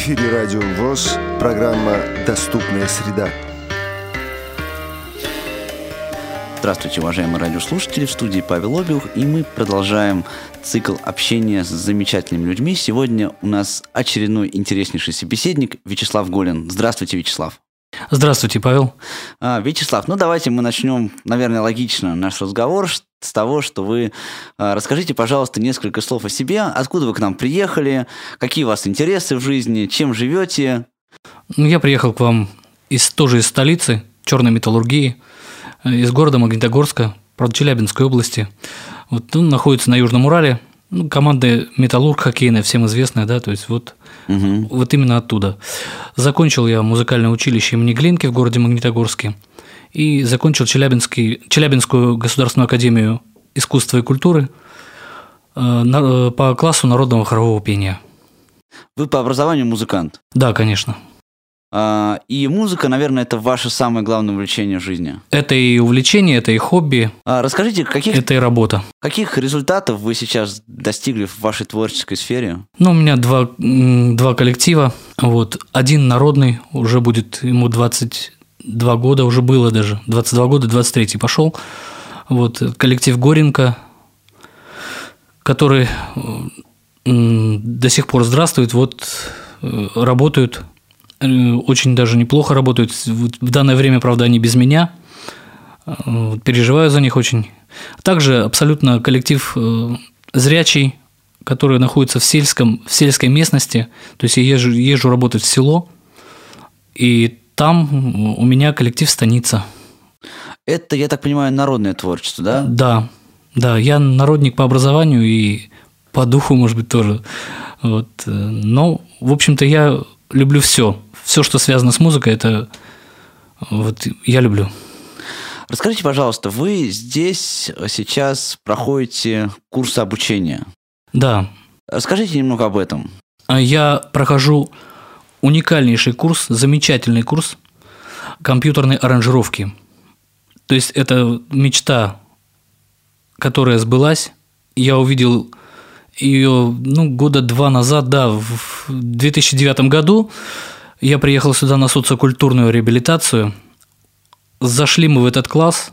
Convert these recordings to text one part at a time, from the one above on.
эфире Радио ВОЗ, программа «Доступная среда». Здравствуйте, уважаемые радиослушатели, в студии Павел Обиух, и мы продолжаем цикл общения с замечательными людьми. Сегодня у нас очередной интереснейший собеседник Вячеслав Голин. Здравствуйте, Вячеслав. Здравствуйте, Павел. А, Вячеслав, ну давайте мы начнем, наверное, логично наш разговор с того, что вы а, расскажите, пожалуйста, несколько слов о себе, откуда вы к нам приехали, какие у вас интересы в жизни, чем живете. Ну, я приехал к вам из, тоже из столицы, черной металлургии, э, из города Магнитогорска, правда, Челябинской области. Вот он находится на Южном Урале, ну, команда «Металлург» хоккейная, всем известная, да, то есть вот, угу. вот именно оттуда. Закончил я музыкальное училище имени Глинки в городе Магнитогорске и закончил Челябинский, Челябинскую государственную академию искусства и культуры э, э, по классу народного хорового пения. Вы по образованию музыкант? Да, конечно. А, и музыка, наверное, это ваше самое главное увлечение в жизни. Это и увлечение, это и хобби. А расскажите, каких... Это и работа. Каких результатов вы сейчас достигли в вашей творческой сфере? Ну, у меня два, два коллектива. Вот. Один народный, уже будет ему 22 года, уже было даже. 22 года, 23 пошел. Вот. Коллектив Горенко, который до сих пор здравствует, вот э, работают очень даже неплохо работают. В данное время, правда, они без меня. Э, переживаю за них очень. Также абсолютно коллектив э, зрячий, который находится в, сельском, в сельской местности. То есть я езжу, езжу работать в село, и там у меня коллектив станица. Это, я так понимаю, народное творчество, да? Да, да. Я народник по образованию и по духу, может быть, тоже. Вот. Но, в общем-то, я люблю все все, что связано с музыкой, это вот я люблю. Расскажите, пожалуйста, вы здесь сейчас проходите курсы обучения. Да. Расскажите немного об этом. А я прохожу уникальнейший курс, замечательный курс компьютерной аранжировки. То есть это мечта, которая сбылась. Я увидел ее ну, года два назад, да, в 2009 году я приехал сюда на социокультурную реабилитацию. Зашли мы в этот класс,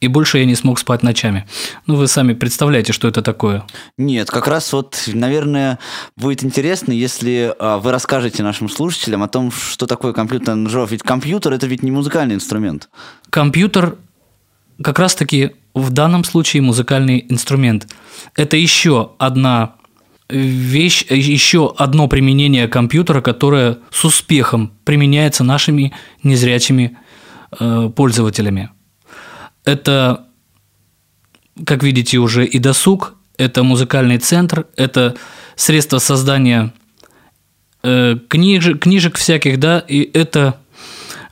и больше я не смог спать ночами. Ну, вы сами представляете, что это такое? Нет, как раз вот, наверное, будет интересно, если а, вы расскажете нашим слушателям о том, что такое компьютерный аранжировка. Ведь компьютер – это ведь не музыкальный инструмент. Компьютер как раз-таки в данном случае музыкальный инструмент. Это еще одна вещь, еще одно применение компьютера, которое с успехом применяется нашими незрячими э, пользователями. Это, как видите, уже и досуг, это музыкальный центр, это средство создания э, книжек, книжек всяких, да, и это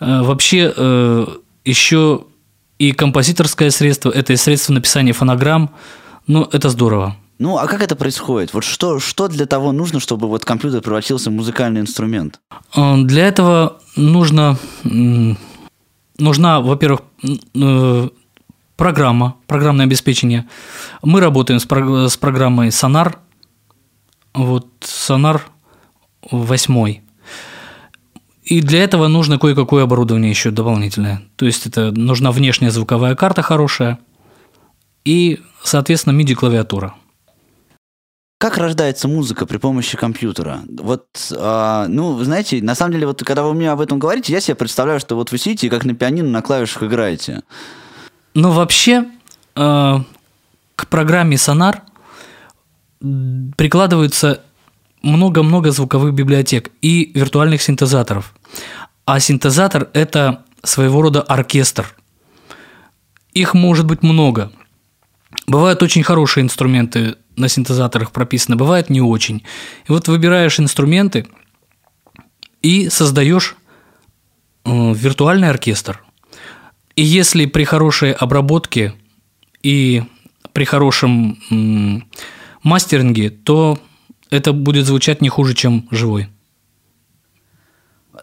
э, вообще э, еще и композиторское средство, это и средство написания фонограмм, ну, это здорово. Ну, а как это происходит? Вот что, что для того нужно, чтобы вот компьютер превратился в музыкальный инструмент? Э, для этого нужно, нужна, во-первых, э, программа, программное обеспечение. Мы работаем с программой Sonar, вот Sonar 8. И для этого нужно кое-какое оборудование еще дополнительное. То есть это нужна внешняя звуковая карта хорошая и, соответственно, MIDI-клавиатура. Как рождается музыка при помощи компьютера? Вот, а, ну, знаете, на самом деле, вот когда вы мне об этом говорите, я себе представляю, что вот вы сидите и как на пианино на клавишах играете. Ну, вообще, э, к программе Sonar прикладывается много-много звуковых библиотек и виртуальных синтезаторов. А синтезатор – это своего рода оркестр. Их может быть много. Бывают очень хорошие инструменты на синтезаторах прописано, бывает не очень. И вот выбираешь инструменты и создаешь э, виртуальный оркестр. И если при хорошей обработке и при хорошем мастеринге, то это будет звучать не хуже, чем живой.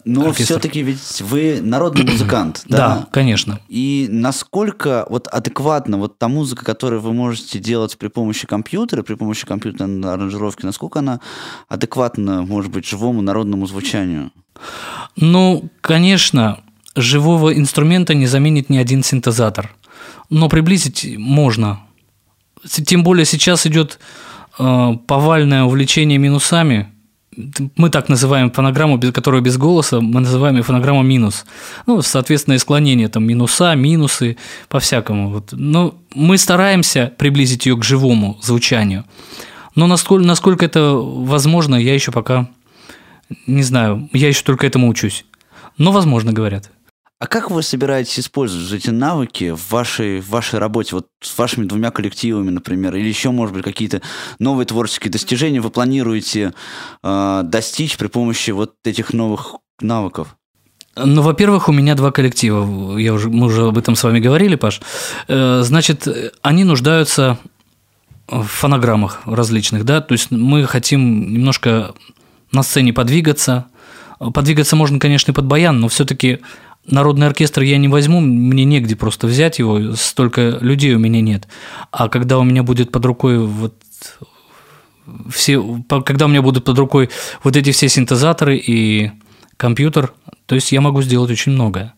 Но оркестр. все-таки ведь вы народный музыкант, да? Да, конечно. И насколько вот адекватно вот та музыка, которую вы можете делать при помощи компьютера, при помощи компьютерной аранжировки, насколько она адекватна, может быть, живому народному звучанию? Ну, конечно, живого инструмента не заменит ни один синтезатор. Но приблизить можно. Тем более сейчас идет э, повальное увлечение минусами. Мы так называем фонограмму, которая без голоса, мы называем ее фонограмма минус. Ну, соответственно, и склонение, там, минуса, минусы, по-всякому. Вот. Но мы стараемся приблизить ее к живому звучанию. Но насколько, насколько это возможно, я еще пока не знаю, я еще только этому учусь. Но возможно, говорят. А как вы собираетесь использовать эти навыки в вашей, в вашей работе, вот с вашими двумя коллективами, например, или еще, может быть, какие-то новые творческие достижения вы планируете э, достичь при помощи вот этих новых навыков? Ну, во-первых, у меня два коллектива. Я уже, мы уже об этом с вами говорили, Паш. Э, Значит, они нуждаются в фонограммах различных, да, то есть мы хотим немножко на сцене подвигаться. Подвигаться можно, конечно, и под баян, но все-таки народный оркестр я не возьму, мне негде просто взять его, столько людей у меня нет. А когда у меня будет под рукой вот все, когда у меня будут под рукой вот эти все синтезаторы и компьютер, то есть я могу сделать очень многое.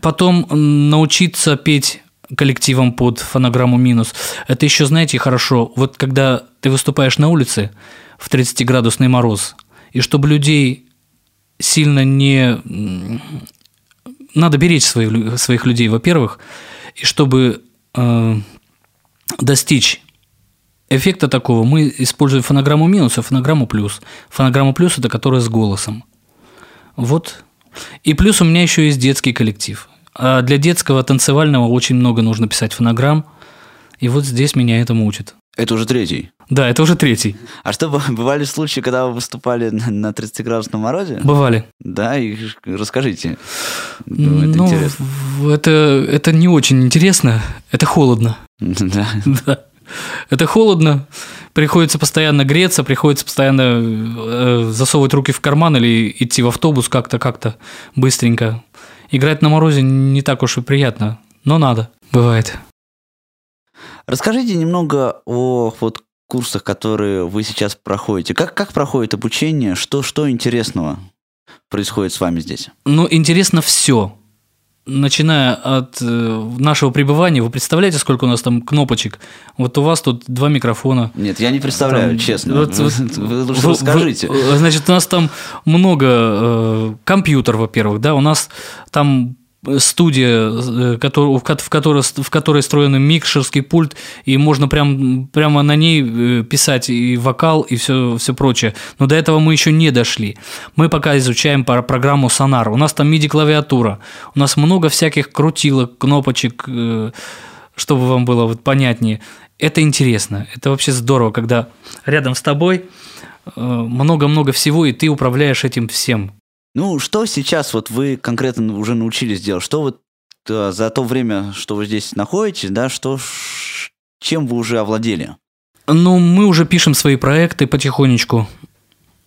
Потом научиться петь коллективом под фонограмму минус. Это еще, знаете, хорошо. Вот когда ты выступаешь на улице в 30-градусный мороз, и чтобы людей сильно не... Надо беречь своих, своих людей, во-первых, и чтобы э, достичь эффекта такого, мы используем фонограмму минус и фонограмму плюс. Фонограмма плюс – это которая с голосом. Вот. И плюс у меня еще есть детский коллектив. А для детского танцевального очень много нужно писать фонограмм. И вот здесь меня этому учат. Это уже третий. Да, это уже третий. А что, бывали случаи, когда вы выступали на на 30-градусном морозе? Бывали. Да, и расскажите. Ну, это ну, интересно. это, это не очень интересно. Это холодно. Да. Да. Это холодно, приходится постоянно греться, приходится постоянно э, засовывать руки в карман или идти в автобус как-то, как-то быстренько. Играть на морозе не так уж и приятно, но надо, бывает. Расскажите немного о вот курсах, которые вы сейчас проходите. Как, как проходит обучение? Что, что интересного происходит с вами здесь? Ну, интересно все. Начиная от э, нашего пребывания, вы представляете, сколько у нас там кнопочек? Вот у вас тут два микрофона. Нет, я не представляю, Там, честно. вот- вот- вы лучше Вы- расскажите. вы- значит, у нас там много э, компьютер, во-первых, да, у нас там студия, э, в ко- в которой, в которой встроен микшерский пульт, и можно прям, прямо на ней э, писать и вокал, и все, все прочее. Но до этого мы еще не дошли. Мы пока изучаем программу Sonar. У нас там MIDI-клавиатура, у нас много всяких крутилок, кнопочек, э, чтобы вам было вот понятнее. Это интересно, это вообще здорово, когда рядом с тобой много-много всего, и ты управляешь этим всем. Ну, что сейчас вот вы конкретно уже научились делать? Что вот э, за то время, что вы здесь находитесь, да, что, чем вы уже овладели? Ну, мы уже пишем свои проекты потихонечку.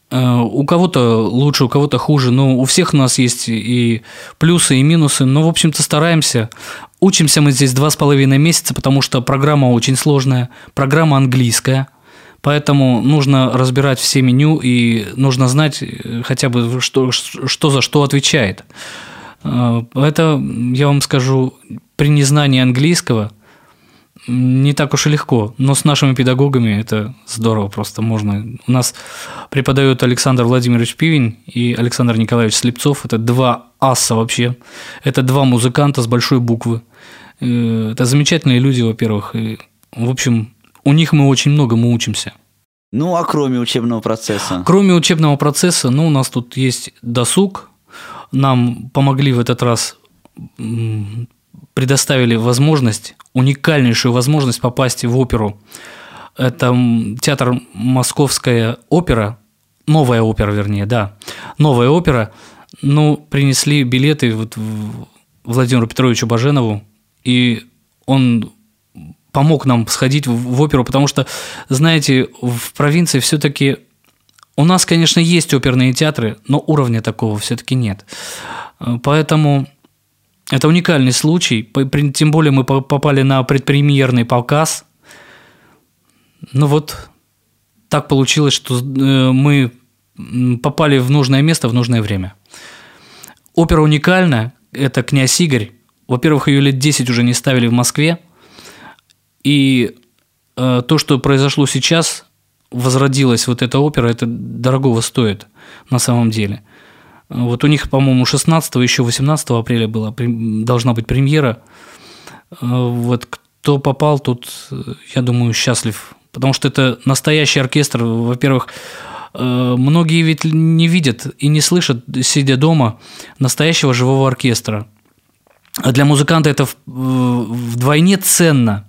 Э, У кого-то лучше, у кого-то хуже, но у всех у нас есть и плюсы, и минусы. Но, в общем-то, стараемся. Учимся мы здесь два с половиной месяца, потому что программа очень сложная, программа английская. Поэтому нужно разбирать все меню и нужно знать э, хотя бы, что, что за что отвечает. Э, Это, я вам скажу, при незнании английского не так уж и легко, но с нашими педагогами это здорово просто можно. У нас преподают Александр Владимирович Пивень и Александр Николаевич Слепцов. Это два аса вообще. Это два музыканта с большой буквы. Э, Это замечательные люди, во-первых. И, в общем, у них мы очень многому учимся. Ну, а кроме учебного процесса? Кроме учебного процесса, ну, у нас тут есть досуг. Нам помогли в этот раз, предоставили возможность, уникальнейшую возможность попасть в оперу. Это театр Московская опера, новая опера, вернее, да, новая опера. Ну, принесли билеты вот Владимиру Петровичу Баженову, и он помог нам сходить в, оперу, потому что, знаете, в провинции все-таки У нас, конечно, есть оперные театры, но уровня такого все-таки нет. Э, поэтому это уникальный случай. Тем более мы попали на предпремьерный показ. Ну вот так получилось, что э, мы попали в нужное место в нужное время. Опера уникальна. Это «Князь Игорь». Во-первых, ее лет 10 уже не ставили в Москве. И э, то, что произошло сейчас, возродилась вот эта опера, это дорогого стоит на самом деле. Вот у них, по-моему, 16 еще 18 апреля была, должна быть премьера. Э, вот кто попал, тут, я думаю, счастлив. Потому что это настоящий оркестр. Во-первых, э, многие ведь не видят и не слышат, сидя дома, настоящего живого оркестра. А для музыканта это вдвойне ценно.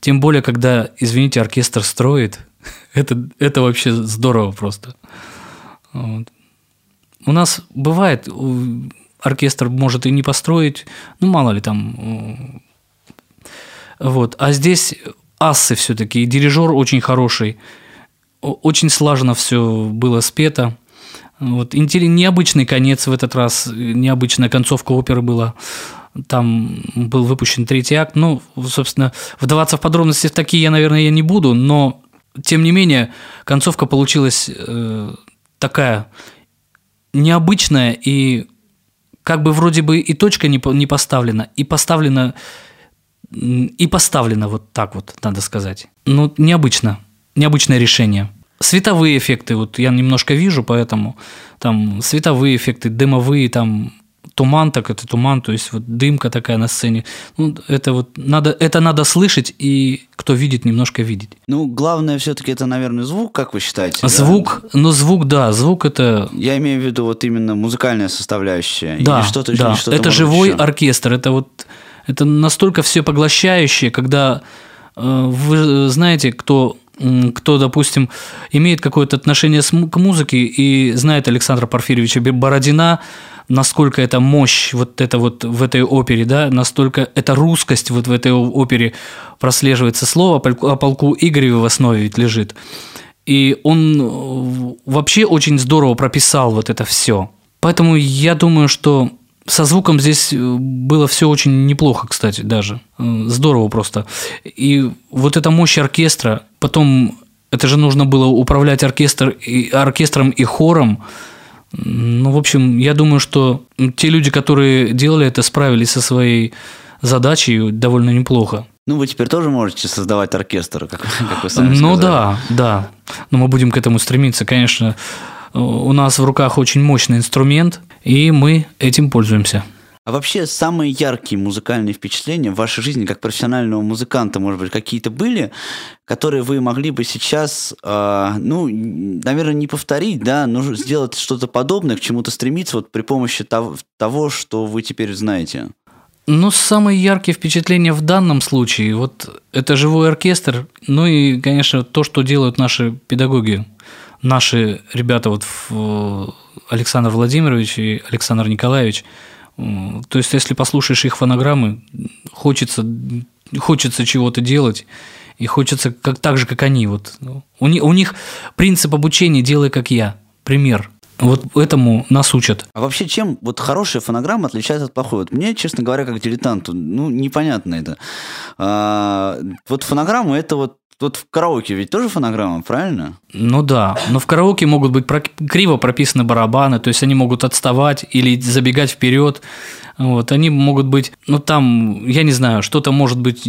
Тем более, когда, извините, оркестр строит. Это, это вообще здорово просто. Вот. У нас бывает, оркестр может и не построить, ну, мало ли там. Вот. А здесь ассы все-таки, дирижер очень хороший, очень слаженно все было спето. Вот. Необычный конец в этот раз, необычная концовка оперы была. Там был выпущен третий акт. Ну, собственно, вдаваться в подробности в такие я, наверное, я не буду, но тем не менее концовка получилась э, такая необычная и как бы вроде бы и точка не, не поставлена, и поставлена и поставлена вот так вот, надо сказать. Ну, необычно, необычное решение. Световые эффекты, вот я немножко вижу, поэтому там световые эффекты, дымовые, там туман, так это туман, то есть вот дымка такая на сцене. Ну, это вот надо, это надо слышать, и кто видит, немножко видеть. Ну, главное все-таки это, наверное, звук, как вы считаете? Звук, да? ну звук, да, звук это... Я имею в виду вот именно музыкальная составляющая. Да, или что-то, да. Или что-то это живой еще. оркестр, это вот это настолько все поглощающее, когда э, вы знаете, кто кто, допустим, имеет какое-то отношение к музыке и знает Александра Порфирьевича Бородина, насколько эта мощь вот это вот в этой опере, да, настолько эта русскость вот в этой опере прослеживается. Слово о полку Игореве в основе ведь лежит. И он э, вообще очень здорово прописал вот это все. Поэтому я думаю, что со звуком здесь э, было все очень неплохо, кстати, даже. Э, здорово просто. И вот эта мощь оркестра, потом это же нужно было управлять оркестр, и, оркестром и хором, ну, в общем, я думаю, что те люди, которые делали это, справились со своей задачей довольно неплохо. Ну, вы теперь тоже можете создавать оркестр, как, как вы сами Ну да, да. Но мы будем к этому стремиться. Конечно, у нас в руках очень мощный инструмент, и мы этим пользуемся. А вообще самые яркие музыкальные впечатления в вашей жизни как профессионального музыканта, может быть, какие-то были, которые вы могли бы сейчас, э, ну, наверное, не повторить, да, но сделать что-то подобное, к чему-то стремиться вот при помощи того, того, что вы теперь знаете? Ну, самые яркие впечатления в данном случае, вот это живой оркестр, ну и, конечно, то, что делают наши педагоги, наши ребята, вот Александр Владимирович и Александр Николаевич – то есть, если послушаешь их фонограммы, хочется, хочется чего-то делать, и хочется как, так же, как они. Вот. У, них, у них принцип обучения «делай, как я», пример. Вот этому нас учат. А вообще, чем вот хорошая фонограмма отличается от плохой? Вот мне, честно говоря, как дилетанту, ну, непонятно это. А, вот фонограмма – это вот Тут в караоке ведь тоже фонограмма, правильно? Ну да, но в караоке могут быть криво прописаны барабаны, то есть они могут отставать или забегать вперед. Вот, они могут быть, ну там, я не знаю, что-то может быть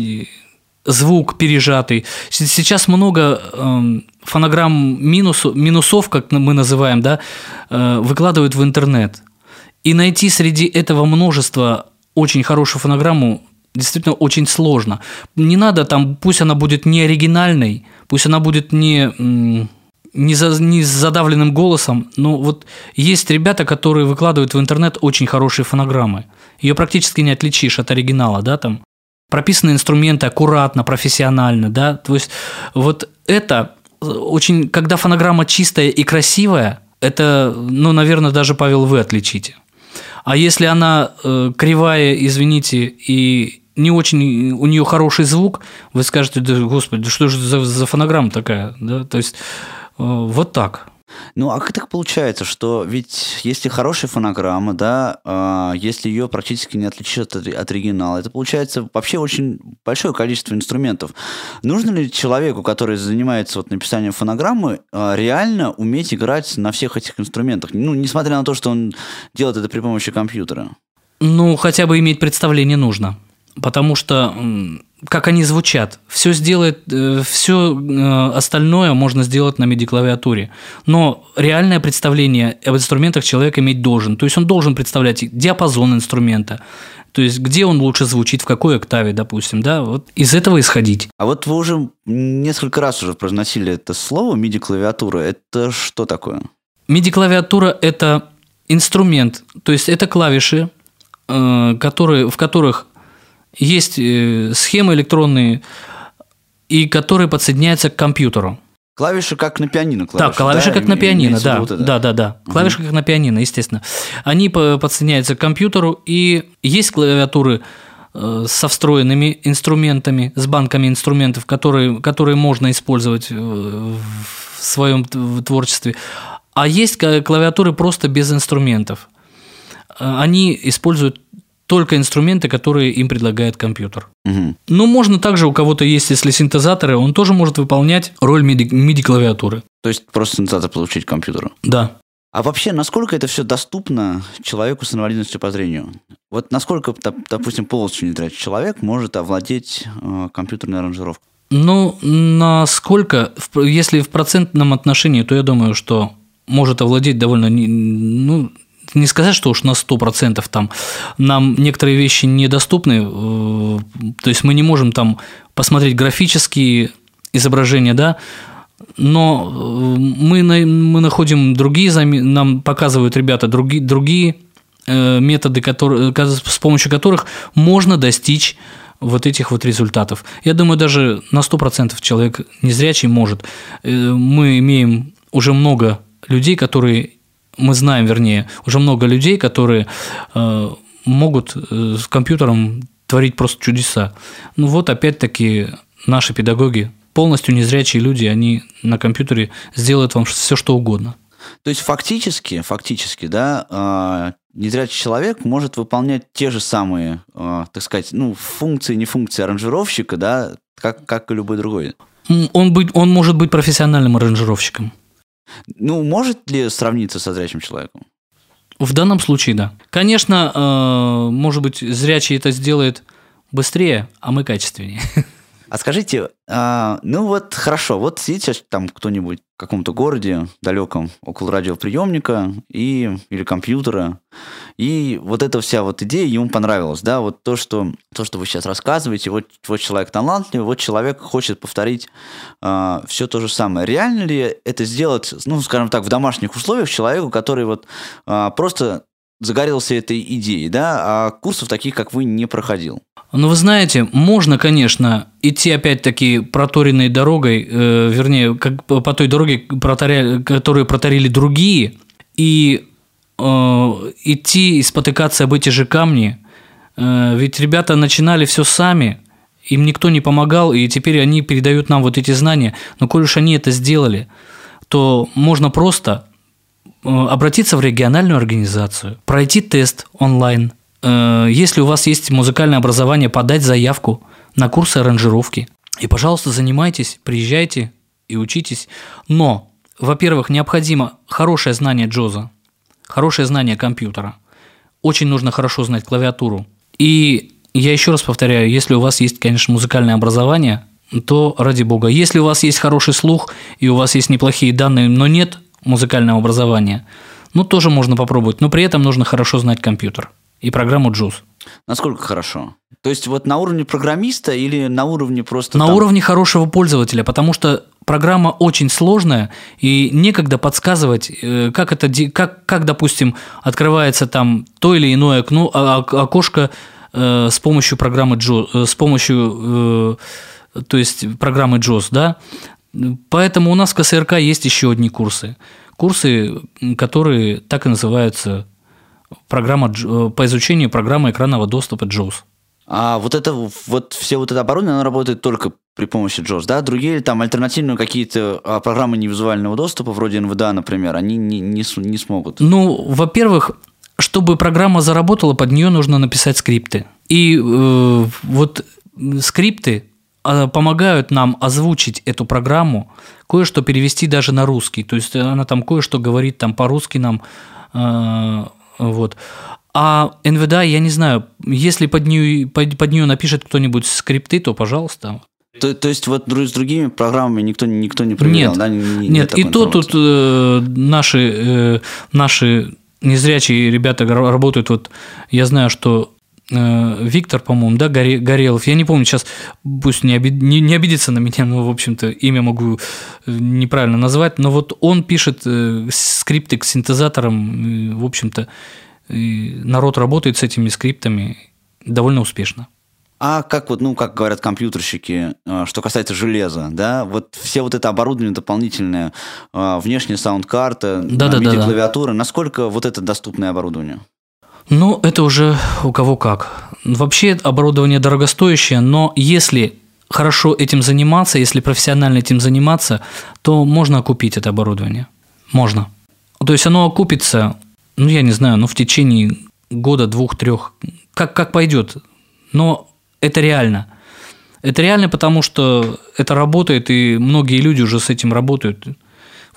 звук пережатый. Сейчас много э, фонограмм минусу, минусов, как мы называем, да, э, выкладывают в интернет. И найти среди этого множества очень хорошую фонограмму действительно очень сложно. Не надо там, пусть она будет не оригинальной, пусть она будет не, не, за, не с задавленным голосом, но вот есть ребята, которые выкладывают в интернет очень хорошие фонограммы. Ее практически не отличишь от оригинала, да, там. Прописаны инструменты аккуратно, профессионально, да, то есть вот это очень, когда фонограмма чистая и красивая, это, ну, наверное, даже, Павел, вы отличите. А если она э, кривая, извините, и не очень у нее хороший звук, вы скажете, да, господи, да что же за, за фонограмма такая, да, то есть э, вот так. Ну, а как так получается, что ведь если хорошая фонограмма, да, э, если ее практически не отличишь от, от оригинала, это получается вообще очень большое количество инструментов. Нужно ли человеку, который занимается вот написанием фонограммы, э, реально уметь играть на всех этих инструментах? Ну, несмотря на то, что он делает это при помощи компьютера. Ну, хотя бы иметь представление нужно. Потому что как они звучат. Все сделает, э, все э, остальное можно сделать на MIDI-клавиатуре. Но реальное представление об инструментах человек иметь должен. То есть он должен представлять диапазон инструмента, то есть где он лучше звучит, в какой октаве, допустим, да, вот из этого исходить. А вот вы уже несколько раз уже произносили это слово MIDI-клавиатура. Это что такое? MIDI-клавиатура – это инструмент, то есть это клавиши, э, которые, в которых есть э, схемы электронные, и которые подсоединяются к компьютеру. Клавиши как на пианино. Клавиши, да, клавиши да? как на пианино, да. Вот да, да, да. Клавиши угу. как на пианино, естественно. Они подсоединяются к компьютеру, и есть клавиатуры э, со встроенными инструментами, с банками инструментов, которые, которые можно использовать в своем творчестве. А есть клавиатуры просто без инструментов. Э, они используют только инструменты, которые им предлагает компьютер. Угу. Но можно также, у кого-то есть, если синтезаторы, он тоже может выполнять роль MIDI-клавиатуры. То есть просто синтезатор получить к компьютеру? Да. А вообще, насколько это все доступно человеку с инвалидностью по зрению? Вот насколько, допустим, полностью незрячий человек может овладеть э, компьютерной аранжировкой? Ну, насколько, если в процентном отношении, то я думаю, что может овладеть довольно, ну, не сказать, что уж на 100% там нам некоторые вещи недоступны, э, то есть мы не можем там посмотреть графические изображения, да, но э, мы, мы находим другие, нам показывают ребята другие, другие э, методы, которые, с помощью которых можно достичь вот этих вот результатов. Я думаю, даже на 100% человек незрячий может. Мы имеем уже много людей, которые мы знаем, вернее, уже много людей, которые э, могут э, с компьютером творить просто чудеса. Ну вот опять-таки наши педагоги, полностью незрячие люди, они на компьютере сделают вам все, что угодно. То есть фактически, фактически, да, э, незрячий человек может выполнять те же самые, так сказать, ну, функции, не функции аранжировщика, да, как, как и любой другой. Он, быть, он может быть профессиональным аранжировщиком. Ну, может ли сравниться со зрячим человеком? В данном случае, да. Конечно, э, может быть, зрячий это сделает быстрее, а мы качественнее. А скажите, а, ну вот хорошо, вот сидите там кто-нибудь в каком-то городе далеком около радиоприемника и, или компьютера, и вот эта вся вот идея ему понравилась, да, вот то, что, то, что вы сейчас рассказываете, вот, вот человек талантливый, вот человек хочет повторить а, все то же самое. Реально ли это сделать, ну, скажем так, в домашних условиях человеку, который вот а, просто загорелся этой идеей, да, а курсов таких, как вы, не проходил? Ну, вы знаете, можно, конечно, идти опять-таки проторенной дорогой, э, вернее, как по той дороге, протаря, которую протарили другие, и э, идти и спотыкаться об эти же камни. Э, ведь ребята начинали все сами, им никто не помогал, и теперь они передают нам вот эти знания. Но коль уж они это сделали, то можно просто обратиться в региональную организацию, пройти тест онлайн, Э, если у вас есть музыкальное образование, подать заявку на курсы аранжировки. И, пожалуйста, занимайтесь, приезжайте и учитесь. Но, во-первых, необходимо хорошее знание джоза, хорошее знание компьютера. Очень нужно хорошо знать клавиатуру. И я еще раз повторяю, если у вас есть, конечно, музыкальное образование, то ради бога. Если у вас есть хороший слух и у вас есть неплохие данные, но нет музыкального образования, ну тоже можно попробовать, но при этом нужно хорошо знать компьютер и программу JUICE. Насколько хорошо? То есть вот на уровне программиста или на уровне просто... На там... уровне хорошего пользователя, потому что программа очень сложная, и некогда подсказывать, э, как это, как, как допустим, открывается там то или иное окно, а, а, окошко э, с помощью программы JOS, э, с помощью, то есть программы JOS, да. Поэтому у нас в КСРК есть еще одни курсы. Курсы, которые так и называются программа э, по изучению программы экранного доступа JAWS. А вот это вот все вот это оборудование, оно работает только при помощи JOS, да? Другие там альтернативные какие-то а, программы невизуального доступа, вроде NVDA, например, они не, не, не смогут. Ну, во-первых, чтобы программа заработала, под нее нужно написать скрипты. И э, вот скрипты помогают нам озвучить эту программу, кое-что перевести даже на русский. То есть она там кое-что говорит там по-русски нам. Э, вот. А NVDA, я не знаю, если под нее, под, под нее напишет кто-нибудь скрипты, то пожалуйста. То, то есть вот с другими программами никто, никто не проверял, нет, да? Не, нет, и то тут э, наши, э, наши незрячие ребята работают. Вот я знаю, что э, Виктор, по-моему, да, Горелов, я не помню сейчас, пусть не, обид, не, не обидится на меня, но, в общем-то, имя могу э, неправильно назвать, но вот он пишет э, скрипты к синтезаторам, в общем-то, народ работает с этими скриптами довольно успешно. А как вот, ну, как говорят компьютерщики, э, что касается железа, да, вот все вот это оборудование дополнительное, э, внешняя саунд-карта, да, да, MIDI-клавиатура, да. насколько вот это доступное оборудование? Ну, это уже у кого как. Вообще оборудование дорогостоящее, но если хорошо этим заниматься, если профессионально этим заниматься, то можно купить это оборудование. Можно. То есть оно окупится, ну, я не знаю, ну, в течение года, двух, трех, как, как пойдет. Но это реально. Это реально, потому что это работает, и многие люди уже с этим работают.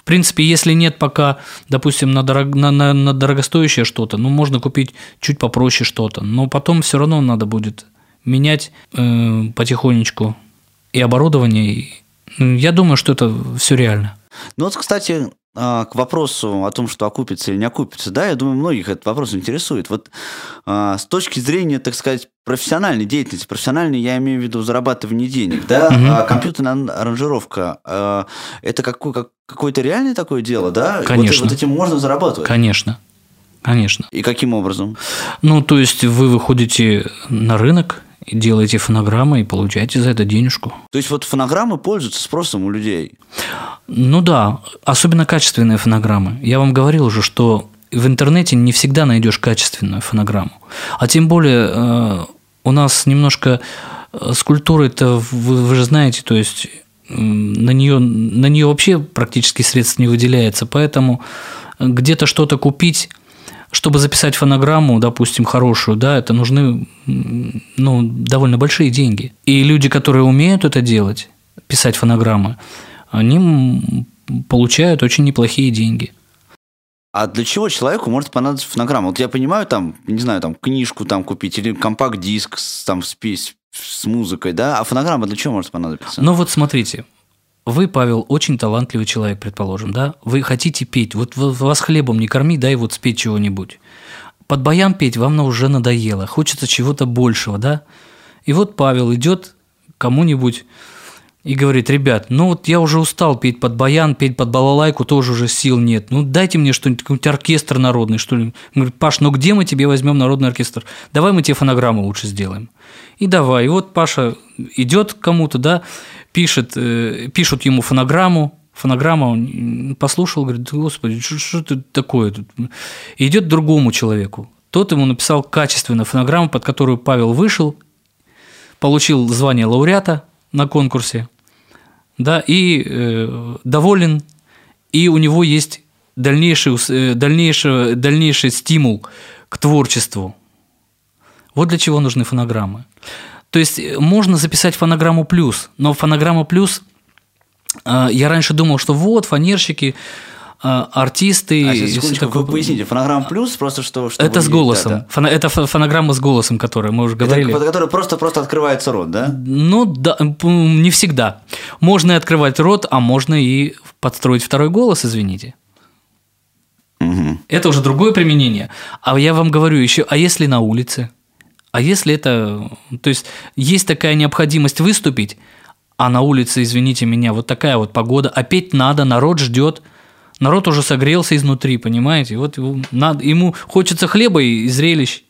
В принципе, если нет пока, допустим, на, дорог, на, на, на дорогостоящее что-то, ну, можно купить чуть попроще что-то. Но потом все равно надо будет менять э, потихонечку и оборудование. И, я думаю, что это все реально. Ну вот, кстати, к вопросу о том, что окупится или не окупится, да, я думаю, многих этот вопрос интересует. Вот а, с точки зрения, так сказать, профессиональной деятельности, профессиональной я имею в виду зарабатывание денег, да, угу. а компьютерная аранжировка, а, это какой, как, какое-то реальное такое дело, да? Конечно. Вот, вот этим можно зарабатывать? Конечно. Конечно. И каким образом? Ну, то есть вы выходите на рынок, делаете фонограммы и получаете за это денежку. То есть вот фонограммы пользуются спросом у людей? Ну да, особенно качественные фонограммы. Я вам говорил уже, что в интернете не всегда найдешь качественную фонограмму. А тем более э, у нас немножко э, с культурой-то, вы, вы же знаете, то есть на нее, на нее вообще практически средств не выделяется, поэтому где-то что-то купить чтобы записать фонограмму, допустим, хорошую, да, это нужны ну, довольно большие деньги. И люди, которые умеют это делать, писать фонограммы, они получают очень неплохие деньги. А для чего человеку может понадобиться фонограмма? Вот я понимаю, там, не знаю, там, книжку там купить или компакт-диск там, с, с музыкой, да? А фонограмма для чего может понадобиться? Ну вот смотрите, вы, Павел, очень талантливый человек, предположим, да? Вы хотите петь, вот вас хлебом не корми, дай вот спеть чего-нибудь. Под баян петь вам уже надоело, хочется чего-то большего, да? И вот Павел идет кому-нибудь и говорит, ребят, ну вот я уже устал петь под баян, петь под балалайку, тоже уже сил нет. Ну дайте мне что-нибудь, какой-нибудь оркестр народный, что ли. Говорит, Паш, ну где мы тебе возьмем народный оркестр? Давай мы тебе фонограмму лучше сделаем. И давай. И вот Паша идет к кому-то, да, пишет, э, пишут ему фонограмму, фонограмма, он послушал, говорит, господи, что, это такое тут? Идет другому человеку. Тот ему написал качественную фонограмму, под которую Павел вышел, получил звание лауреата на конкурсе, да, и э, доволен, и у него есть дальнейший, э, дальнейший, дальнейший стимул к творчеству. Вот для чего нужны фонограммы. То есть э, можно записать фонограмму плюс, но фонограмма плюс, э, я раньше думал, что вот фанерщики, э, артисты. А такое... вы поясните, фонограмма плюс, просто что... Это с голосом. Да, да. Фон... Это фонограмма с голосом, которая мы уже говорили. Это, которая просто-просто открывается рот, да? Ну, да, не всегда. Можно и открывать рот, а можно и подстроить второй голос, извините. Угу. Это уже другое применение. А я вам говорю еще, а если на улице? А если это... То есть, есть такая необходимость выступить, а на улице, извините меня, вот такая вот погода, петь надо, народ ждет, народ уже согрелся изнутри, понимаете? Вот надо, ему хочется хлеба и зрелищ.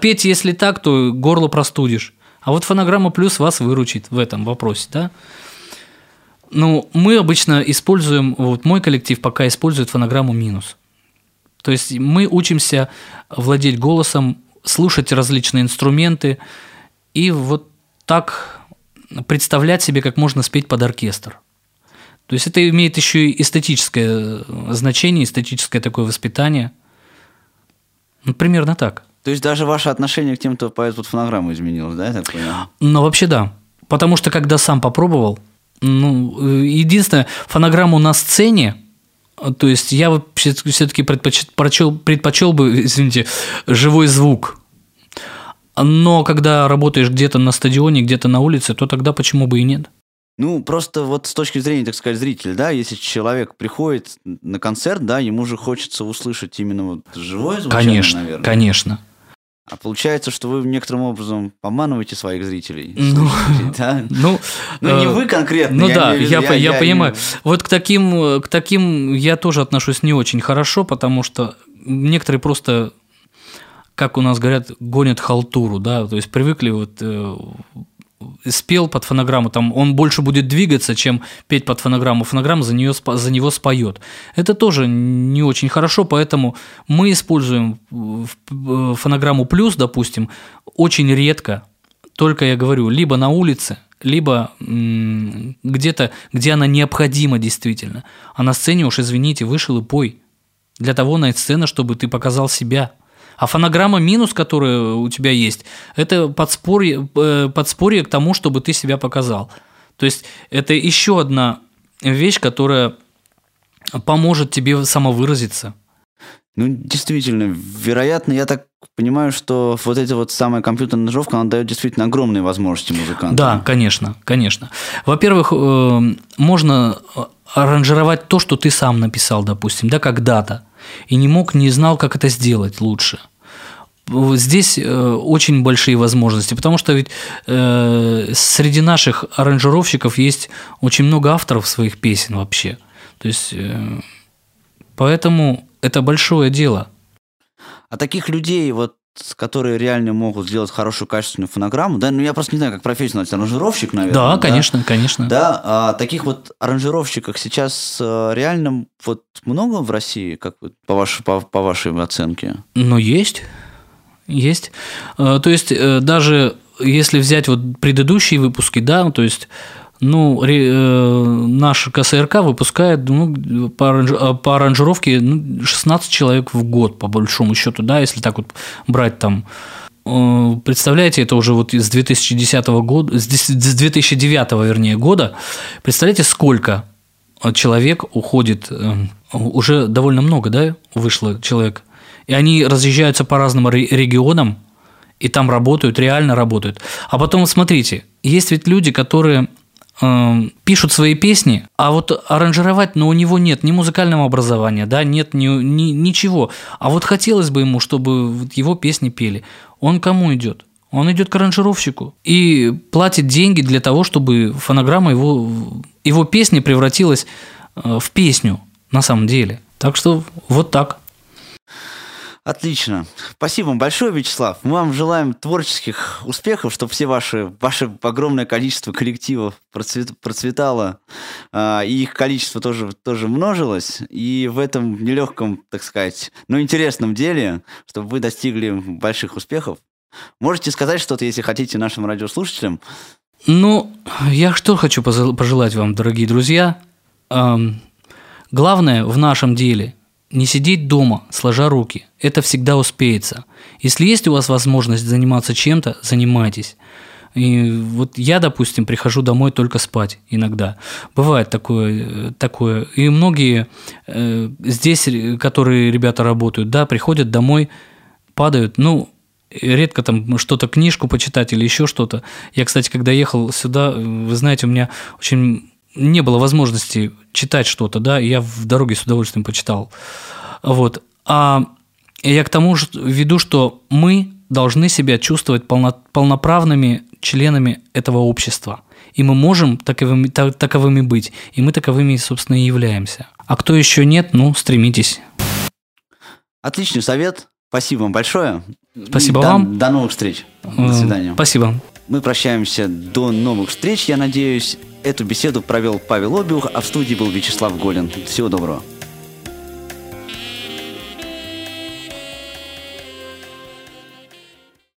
Петь, если так, то горло простудишь. А вот фонограмма плюс вас выручит в этом вопросе, да? Ну, мы обычно используем, вот мой коллектив пока использует фонограмму минус. То есть мы учимся владеть голосом слушать различные инструменты и вот так представлять себе, как можно спеть под оркестр. То есть это имеет еще и эстетическое значение, эстетическое такое воспитание. Ну, примерно так. То есть даже ваше отношение к тем, кто поет под фонограмму изменилось, да, я так понимаю? Ну, вообще да. Потому что когда сам попробовал, ну, единственное, фонограмму на сцене, то есть я все-таки предпочел, предпочел бы, извините, живой звук. Но когда работаешь где-то на стадионе, где-то на улице, то тогда почему бы и нет? Ну, просто вот с точки зрения, так сказать, зрителя, да, если человек приходит на концерт, да, ему же хочется услышать именно вот живое звучание, конечно, наверное. Конечно, А получается, что вы некоторым образом поманываете своих зрителей. Ну, да? Ну, Ну, не э, вы конкретно. Ну я да, я, по- я, понимаю. имею- Вот к таким, к таким я тоже отношусь не очень хорошо, потому что некоторые просто, как у нас говорят, гонят халтуру, да, то есть привыкли вот э, спел под фонограмму, там он больше будет двигаться, чем петь под фонограмму. Фонограмма за, нее, за него споет. Это тоже не очень хорошо, поэтому мы используем в- в- фонограмму плюс, допустим, очень редко. Только я говорю, либо на улице, либо где-то, где она необходима действительно. А на сцене уж, извините, вышел и пой. Для того на сцена, чтобы ты показал себя. А фонограмма минус, которая у тебя есть, это подспорье, э, подспорье к тому, чтобы ты себя показал. То есть это еще одна вещь, которая поможет тебе самовыразиться. Ну, действительно, вероятно, я так понимаю, что вот эта вот самая компьютерная аранжировка, она дает действительно огромные возможности музыкантам. Да, конечно, конечно. Во-первых, э, можно аранжировать то, что ты сам написал, допустим, да, когда-то, и не мог, не знал, как это сделать лучше. Здесь э, очень большие возможности, потому что ведь э, среди наших аранжировщиков есть очень много авторов своих песен вообще. То есть, э, поэтому это большое дело. А таких людей, вот, которые реально могут сделать хорошую качественную фонограмму, да, ну я просто не знаю, как называется, аранжировщик, наверное. Да, конечно, конечно. Да, а таких вот аранжировщиков сейчас реально вот много в России, как по, ваш, по, по вашей оценке? Но есть. Есть. Э, То есть, э, даже если взять вот предыдущие выпуски, да, то есть, ну, э, наш КСРК выпускает ну, по, аранж- э, по аранжировке ну, 16 человек в год, по большому счету, да, если так вот брать там. Э, Представляете, это уже вот с 2010 года, с 2009, вернее, года. Представляете, сколько человек уходит, э, уже довольно много, да, вышло человек. И они разъезжаются по разным ре- регионам, и там работают, реально работают. А потом, смотрите, есть ведь люди, которые э, пишут свои песни, а вот аранжировать, но у него нет ни музыкального образования, да, нет ни, ни- ничего. А вот хотелось бы ему, чтобы его песни пели. Он кому идет? Он идет к аранжировщику и платит деньги для того, чтобы фонограмма его, его песни превратилась э, в песню на самом деле. Так что вот так. Отлично. Спасибо вам большое, Вячеслав. Мы вам желаем творческих успехов, чтобы все ваши, ваше огромное количество коллективов процвет- процветало, а, и их количество тоже, тоже множилось. И в этом нелегком, так сказать, но интересном деле, чтобы вы достигли больших успехов. Можете сказать что-то, если хотите, нашим радиослушателям? Ну, я что хочу пожелать вам, дорогие друзья. Эм, главное в нашем деле не сидеть дома, сложа руки. Это всегда успеется. Если есть у вас возможность заниматься чем-то, занимайтесь. И вот я, допустим, прихожу домой только спать иногда. Бывает такое. э, такое. И многие э, здесь, э, которые ребята работают, да, приходят домой, падают, ну, редко там что-то, книжку почитать или еще что-то. Я, кстати, когда ехал сюда, вы знаете, у меня очень не было возможности читать что-то, да, и я в дороге с удовольствием почитал. Вот. А я к тому же веду, что мы должны себя чувствовать полно- полноправными членами этого общества. И мы можем таковыми, та- таковыми быть. И мы таковыми, собственно, и являемся. А кто еще нет, ну, стремитесь. Отличный совет. Спасибо вам большое. Спасибо до- вам. До новых встреч. До Э, свидания. Спасибо. Мы прощаемся до новых встреч. Я надеюсь, эту беседу провел Павел Обиух, а в студии был Вячеслав Голин. Всего доброго.